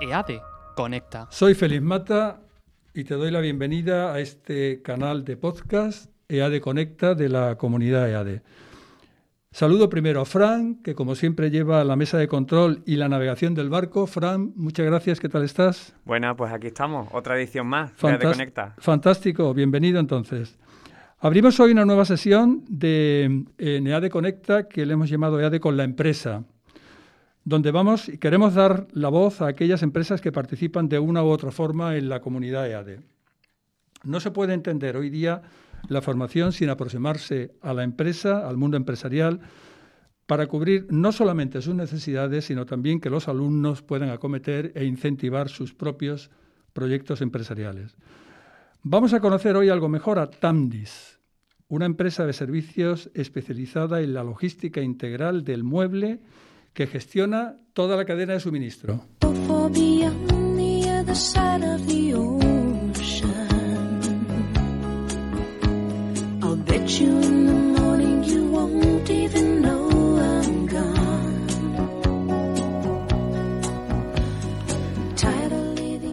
EADE Conecta. Soy Feliz Mata y te doy la bienvenida a este canal de podcast EADE Conecta de la comunidad EADE. Saludo primero a Fran, que como siempre lleva la mesa de control y la navegación del barco. Fran, muchas gracias, ¿qué tal estás? Bueno, pues aquí estamos, otra edición más de EADE Conecta. Fantástico, bienvenido entonces. Abrimos hoy una nueva sesión de EADE Conecta que le hemos llamado EADE con la empresa donde vamos y queremos dar la voz a aquellas empresas que participan de una u otra forma en la comunidad EADE. No se puede entender hoy día la formación sin aproximarse a la empresa, al mundo empresarial, para cubrir no solamente sus necesidades, sino también que los alumnos puedan acometer e incentivar sus propios proyectos empresariales. Vamos a conocer hoy algo mejor a Tamdis, una empresa de servicios especializada en la logística integral del mueble que gestiona toda la cadena de suministro.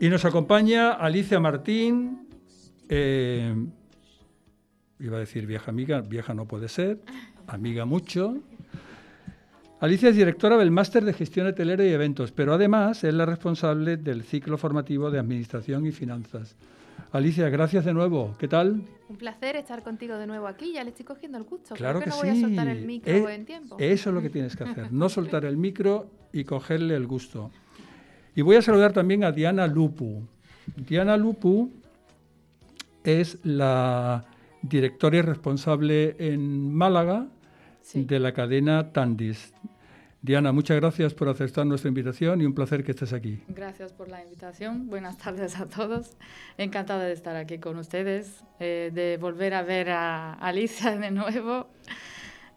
Y nos acompaña Alicia Martín, eh, iba a decir vieja amiga, vieja no puede ser, amiga mucho, Alicia es directora del Máster de Gestión Hotelera y Eventos, pero además es la responsable del ciclo formativo de Administración y Finanzas. Alicia, gracias de nuevo. ¿Qué tal? Un placer estar contigo de nuevo aquí. Ya le estoy cogiendo el gusto. Claro que, que no sí. voy a soltar el micro Eh, en tiempo. Eso es lo que tienes que hacer, no soltar el micro y cogerle el gusto. Y voy a saludar también a Diana Lupu. Diana Lupu es la directora y responsable en Málaga Sí. de la cadena Tandis. Diana, muchas gracias por aceptar nuestra invitación y un placer que estés aquí. Gracias por la invitación. Buenas tardes a todos. Encantada de estar aquí con ustedes, eh, de volver a ver a Alicia de nuevo.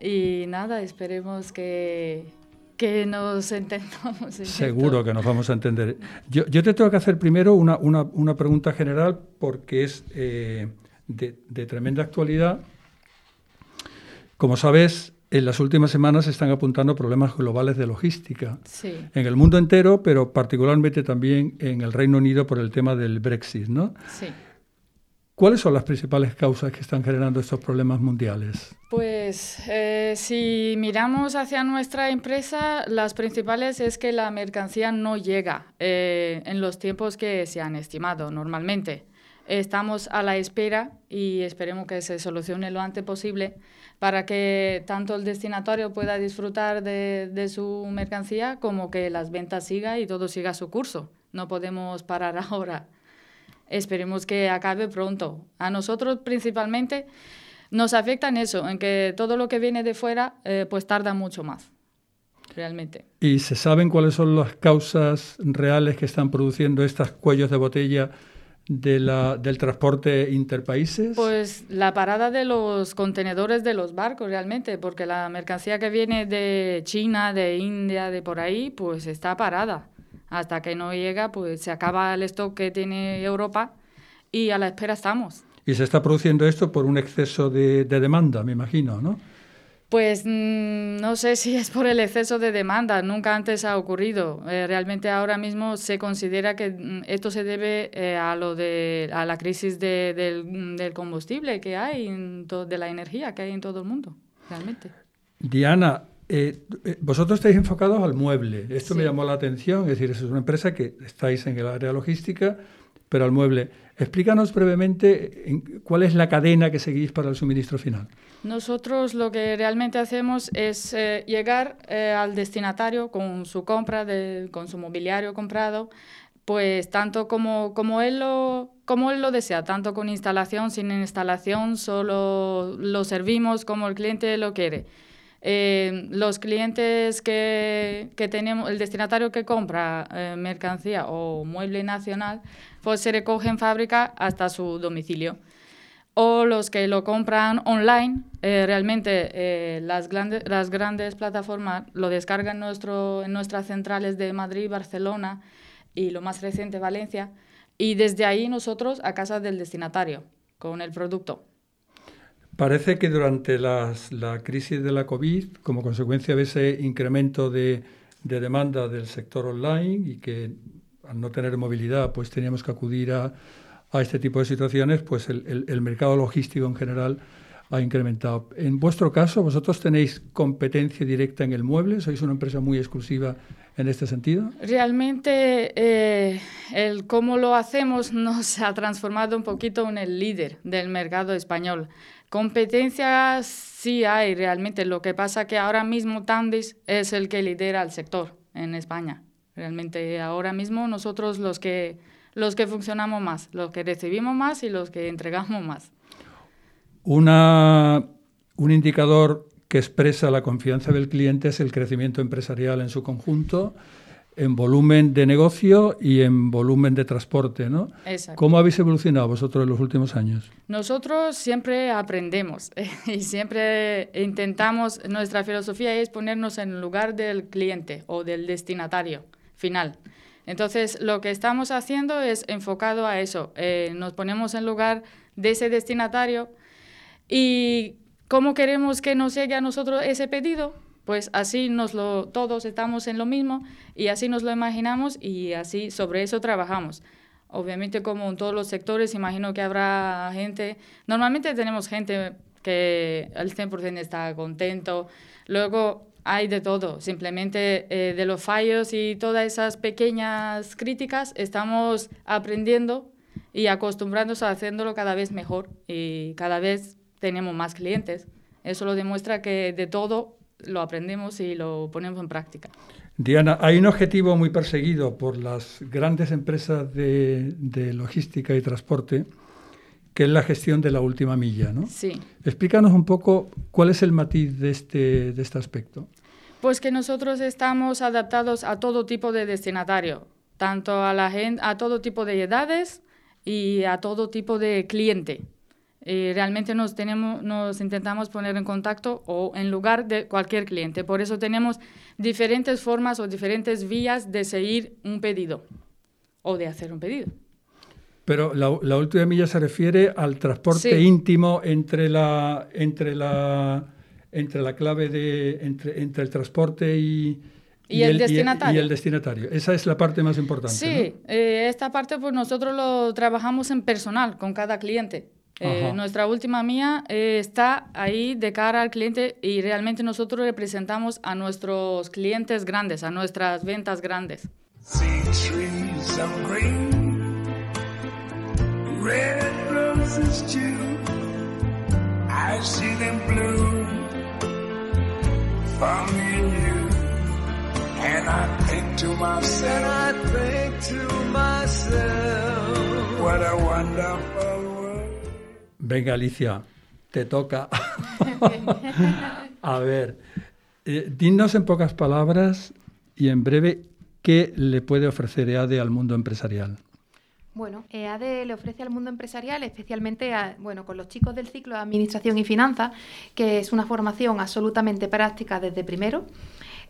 Y nada, esperemos que, que nos entendamos. en Seguro esto. que nos vamos a entender. Yo, yo te tengo que hacer primero una, una- una pregunta general porque es eh, de, de tremenda actualidad. Como sabes, en las últimas semanas se están apuntando problemas globales de logística Sí, en el mundo entero, pero particularmente también en el Reino Unido por el tema del Brexit, ¿no? sí. ¿Cuáles son las principales causas que están generando estos problemas mundiales? Pues eh, si miramos hacia nuestra empresa, las principales es que la mercancía no llega eh, en los tiempos que se han estimado normalmente. Estamos a la espera y esperemos que se solucione lo antes posible para que tanto el destinatario pueda disfrutar de, su mercancía como que las ventas sigan y todo siga su curso. No podemos parar ahora. Esperemos que acabe pronto. A nosotros principalmente nos afecta en eso, en que todo lo que viene de fuera eh, pues tarda mucho más, realmente. ¿Y se saben cuáles son las causas reales que están produciendo estos cuellos de botella de la- del transporte interpaíses? Pues la parada de los contenedores de los barcos realmente, porque la mercancía que viene de China, de India, de por ahí, pues está parada. Hasta que no llega, pues se acaba el stock que tiene Europa y a la espera estamos. Y se está produciendo esto por un exceso de, de demanda, me imagino, ¿no? Pues mm, no sé si es por el exceso de demanda, nunca antes ha ocurrido. Eh, realmente ahora mismo se considera que mm, esto se debe eh, a lo de a la crisis de- del, mm, del combustible que hay, en de la energía que hay en todo el mundo, realmente. Diana, eh, eh, vosotros estáis enfocados al mueble. Esto me llamó la atención, es decir, es una empresa que estáis en el área logística, pero al mueble. Explícanos brevemente en- cuál es la cadena que seguís para el suministro final. Nosotros lo que realmente hacemos es eh, llegar eh, al destinatario con su compra, de, con su mobiliario comprado, pues tanto como, como, él lo, como él lo desea, tanto con instalación, sin instalación, solo lo servimos como el cliente lo quiere. Eh, los clientes que, que tenemos, el destinatario que compra eh, mercancía o mueble nacional, pues se recoge en fábrica hasta su domicilio o los que lo compran online, eh, realmente eh, las, grandes, las grandes plataformas lo descargan en, nuestro, en nuestras centrales de Madrid, Barcelona y lo más reciente Valencia, y desde ahí nosotros a casa del destinatario con el producto. Parece que durante las- la crisis de la COVID, como consecuencia de ese incremento de, de demanda del sector online y que al no tener movilidad, pues teníamos que acudir a, este tipo de situaciones, pues el, mercado logístico en general ha incrementado. En vuestro caso, ¿vosotros tenéis competencia directa en el mueble? ¿Sois una empresa muy exclusiva en este sentido? Realmente eh, el cómo lo hacemos nos ha transformado un poquito en el líder del mercado español. Competencia sí hay realmente. Lo que pasa que ahora mismo Tandis es el que lidera el sector en España. Realmente ahora mismo nosotros los que, los que funcionamos más, los que recibimos más y los que entregamos más. Una, un indicador que expresa la confianza del cliente es el crecimiento empresarial en su conjunto en volumen de negocio y en volumen de transporte, ¿no? Exacto. ¿Cómo habéis evolucionado vosotros en los últimos años? Nosotros siempre aprendemos y siempre intentamos, nuestra filosofía es ponernos en el lugar del cliente o del destinatario final. Entonces, lo que estamos haciendo es enfocado a eso. Eh, nos ponemos en lugar de ese destinatario y cómo queremos que nos llegue a nosotros ese pedido, pues así nos lo, todos estamos en lo mismo y así nos lo imaginamos y así sobre eso trabajamos. Obviamente como en todos los sectores, imagino que habrá gente, normalmente tenemos gente que al 100% está contento, luego hay de todo, simplemente eh, de los fallos y todas esas pequeñas críticas estamos aprendiendo y acostumbrándonos a haciéndolo cada vez mejor y cada vez tenemos más clientes. Eso lo demuestra que de todo lo aprendemos y lo ponemos en práctica. Diana, hay un objetivo muy perseguido por las grandes empresas de, logística y transporte, que es la gestión de la última milla, ¿no? Sí. Explícanos un poco cuál es el matiz de este, de este aspecto. Pues que nosotros estamos adaptados a todo tipo de destinatario, tanto a, la gente, a todo tipo de edades y a todo tipo de cliente. Eh, realmente nos, tenemos, nos intentamos poner en contacto o en lugar de cualquier cliente. Por eso tenemos diferentes formas o diferentes vías de seguir un pedido o de hacer un pedido. Pero la, última milla se refiere al transporte íntimo entre la, entre, la, entre la clave de entre, entre el transporte y, y, el, destinatario. Y, el destinatario. Esa es la parte más importante. Sí, eh, esta parte pues nosotros lo trabajamos en personal con cada cliente. Eh, nuestra última mía eh, está ahí de cara al cliente y realmente nosotros representamos a nuestros clientes grandes, a nuestras ventas grandes. What a wonderful Venga, Alicia, te toca. a ver, eh, dinos en pocas palabras y en breve qué le puede ofrecer EADE al mundo empresarial. Bueno, EADE le ofrece al mundo empresarial, especialmente bueno, con los chicos del ciclo de Administración y Finanzas, que es una formación absolutamente práctica desde primero.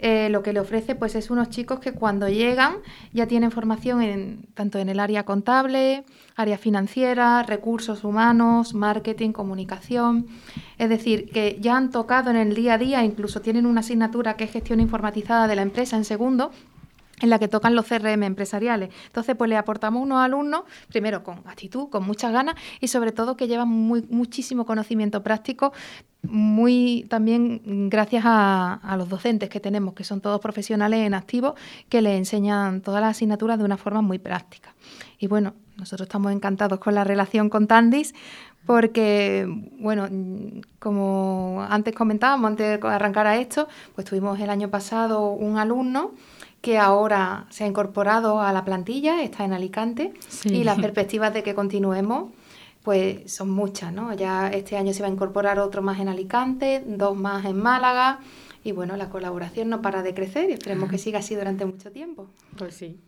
Eh, lo que le ofrece pues es unos chicos que cuando llegan ya tienen formación en, tanto en el área contable, área financiera, recursos humanos, marketing, comunicación. Es decir, que ya han tocado en el día a día, incluso tienen una asignatura que es gestión informatizada de la empresa en segundo, en la que tocan los CRM empresariales. Entonces, pues le aportamos unos alumnos, primero con actitud, con muchas ganas y sobre todo que llevan muy, muchísimo conocimiento práctico, muy también gracias a, los docentes que tenemos, que son todos profesionales en activo, que le enseñan todas las asignaturas de una forma muy práctica. Y bueno, nosotros estamos encantados con la relación con Tandis porque, bueno, como antes comentábamos, antes de arrancar a esto, pues tuvimos el año pasado un alumno que ahora se ha incorporado a la plantilla, está en Alicante, y las perspectivas de que continuemos pues son muchas, ¿no? Ya este año se va a incorporar otro más en Alicante, dos más en Málaga, y bueno, la colaboración no para de crecer y esperemos que siga así durante mucho tiempo. Pues sí.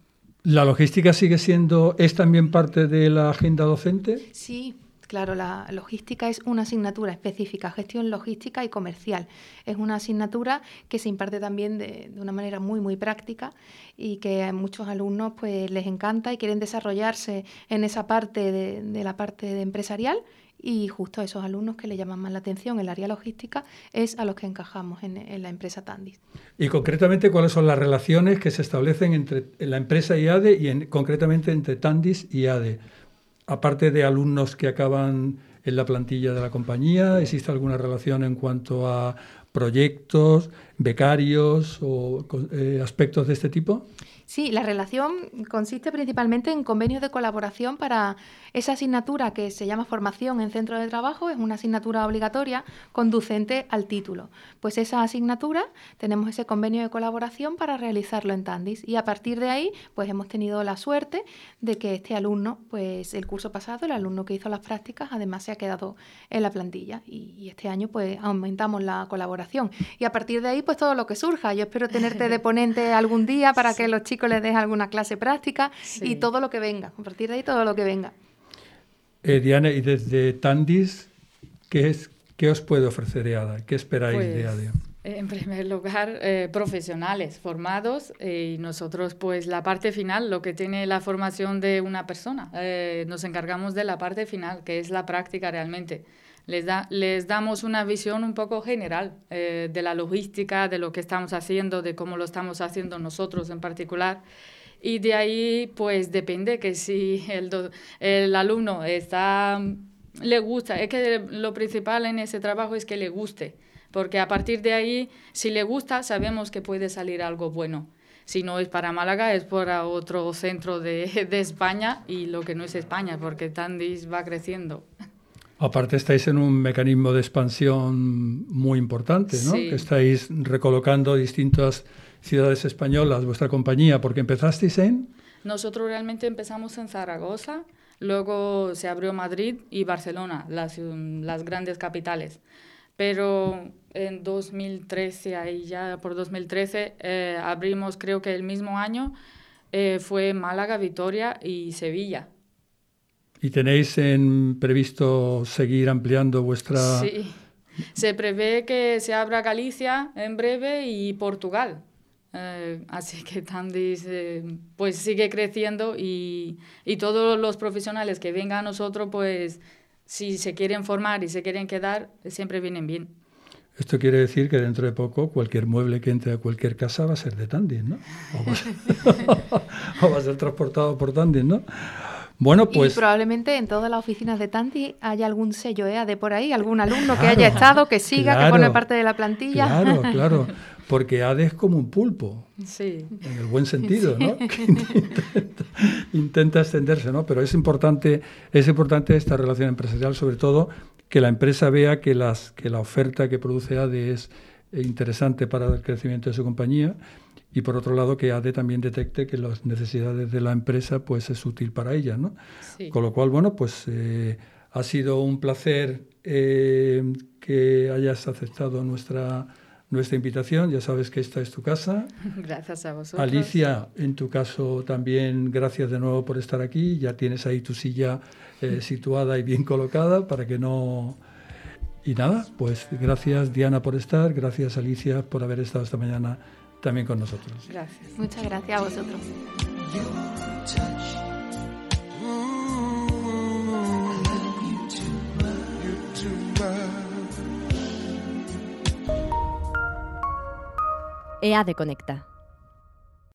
¿La logística sigue siendo, es también parte de la agenda docente? Sí, Claro, la logística es una asignatura específica, gestión logística y comercial. Es una asignatura que se imparte también de, una manera muy, muy práctica y que a muchos alumnos pues, les encanta y quieren desarrollarse en esa parte de, la parte empresarial y justo a esos alumnos que le llaman más la atención el área logística es a los que encajamos en, la empresa Tandis. Y concretamente, ¿cuáles son las relaciones que se establecen entre la empresa y ADE y concretamente entre Tandis y ADE? Aparte de alumnos que acaban en la plantilla de la compañía, ¿existe alguna relación en cuanto a proyectos, becarios o eh, aspectos de este tipo? Sí, la relación consiste principalmente en convenios de colaboración para esa asignatura que se llama formación en centro de trabajo, es una asignatura obligatoria conducente al título. Pues esa asignatura tenemos ese convenio de colaboración para realizarlo en Tandis y a partir de ahí pues hemos tenido la suerte de que este alumno, pues el curso pasado, el alumno que hizo las prácticas, además se ha quedado en la plantilla y, este año pues aumentamos la colaboración y a partir de ahí pues todo lo que surja. Yo espero tenerte de ponente algún día para que los chicos les deje alguna clase práctica y todo lo que venga. A partir de ahí, todo lo que venga. Eh, Diana, y desde Tandis, ¿qué, es, qué os puede ofrecer EADA? ¿Qué esperáis de EADA? Pues, en primer lugar, eh, profesionales formados y nosotros, pues la parte final, lo que tiene la formación de una persona. Eh, nos encargamos de la parte final, que es la práctica realmente. Les, da, les damos una visión un poco general eh, de la logística, de lo que estamos haciendo, de cómo lo estamos haciendo nosotros en particular. Y de ahí, pues depende que si el, el alumno está, le gusta, es que lo principal en ese trabajo es que le guste, porque a partir de ahí, si le gusta, sabemos que puede salir algo bueno. Si no es para Málaga, es para otro centro de, de España y lo que no es España, porque Tandis va creciendo. Aparte estáis en un mecanismo de expansión muy importante, ¿no? Que estáis recolocando distintas ciudades españolas, vuestra compañía, porque empezasteis en... Nosotros realmente empezamos en Zaragoza, luego se abrió Madrid y Barcelona, las, las grandes capitales. Pero en 2013, ahí ya por 2013, eh, abrimos, creo que el mismo año, eh, fue Málaga, Vitoria y Sevilla. ¿Y tenéis en previsto seguir ampliando vuestra...? Sí, se prevé que se abra Galicia en breve y Portugal. Eh, así que Tandis eh, pues sigue creciendo y, y, todos los profesionales que vengan a nosotros, pues si se quieren formar y se quieren quedar, siempre vienen bien. Esto quiere decir que dentro de poco cualquier mueble que entre a cualquier casa va a ser de Tandis, ¿no? O va a ser, o va a ser transportado por Tandis, ¿no? Bueno, pues. Y probablemente en todas las oficinas de Tanti haya algún sello EAD por ahí, algún alumno que haya estado, que siga, que pone parte de la plantilla. Claro, claro. Porque ADE es como un pulpo. Sí. En el buen sentido, ¿no? intenta, extenderse, ¿no? Pero es importante, es importante esta relación empresarial, sobre todo que la empresa vea que, las, que la oferta que produce ADE es interesante para el crecimiento de su compañía y por otro lado que ADE también detecte que las necesidades de la empresa pues es útil para ella, ¿no? Con lo cual, bueno, pues eh, ha sido un placer eh, que hayas aceptado nuestra, nuestra invitación. Ya sabes que esta es tu casa. Gracias a vosotros. Alicia, en tu caso también gracias de nuevo por estar aquí. Ya tienes ahí tu silla eh, situada y bien colocada para que no... Y nada, pues gracias Diana por estar, gracias Alicia por haber estado esta mañana también con nosotros. Gracias. Muchas gracias a vosotros. EA de Conecta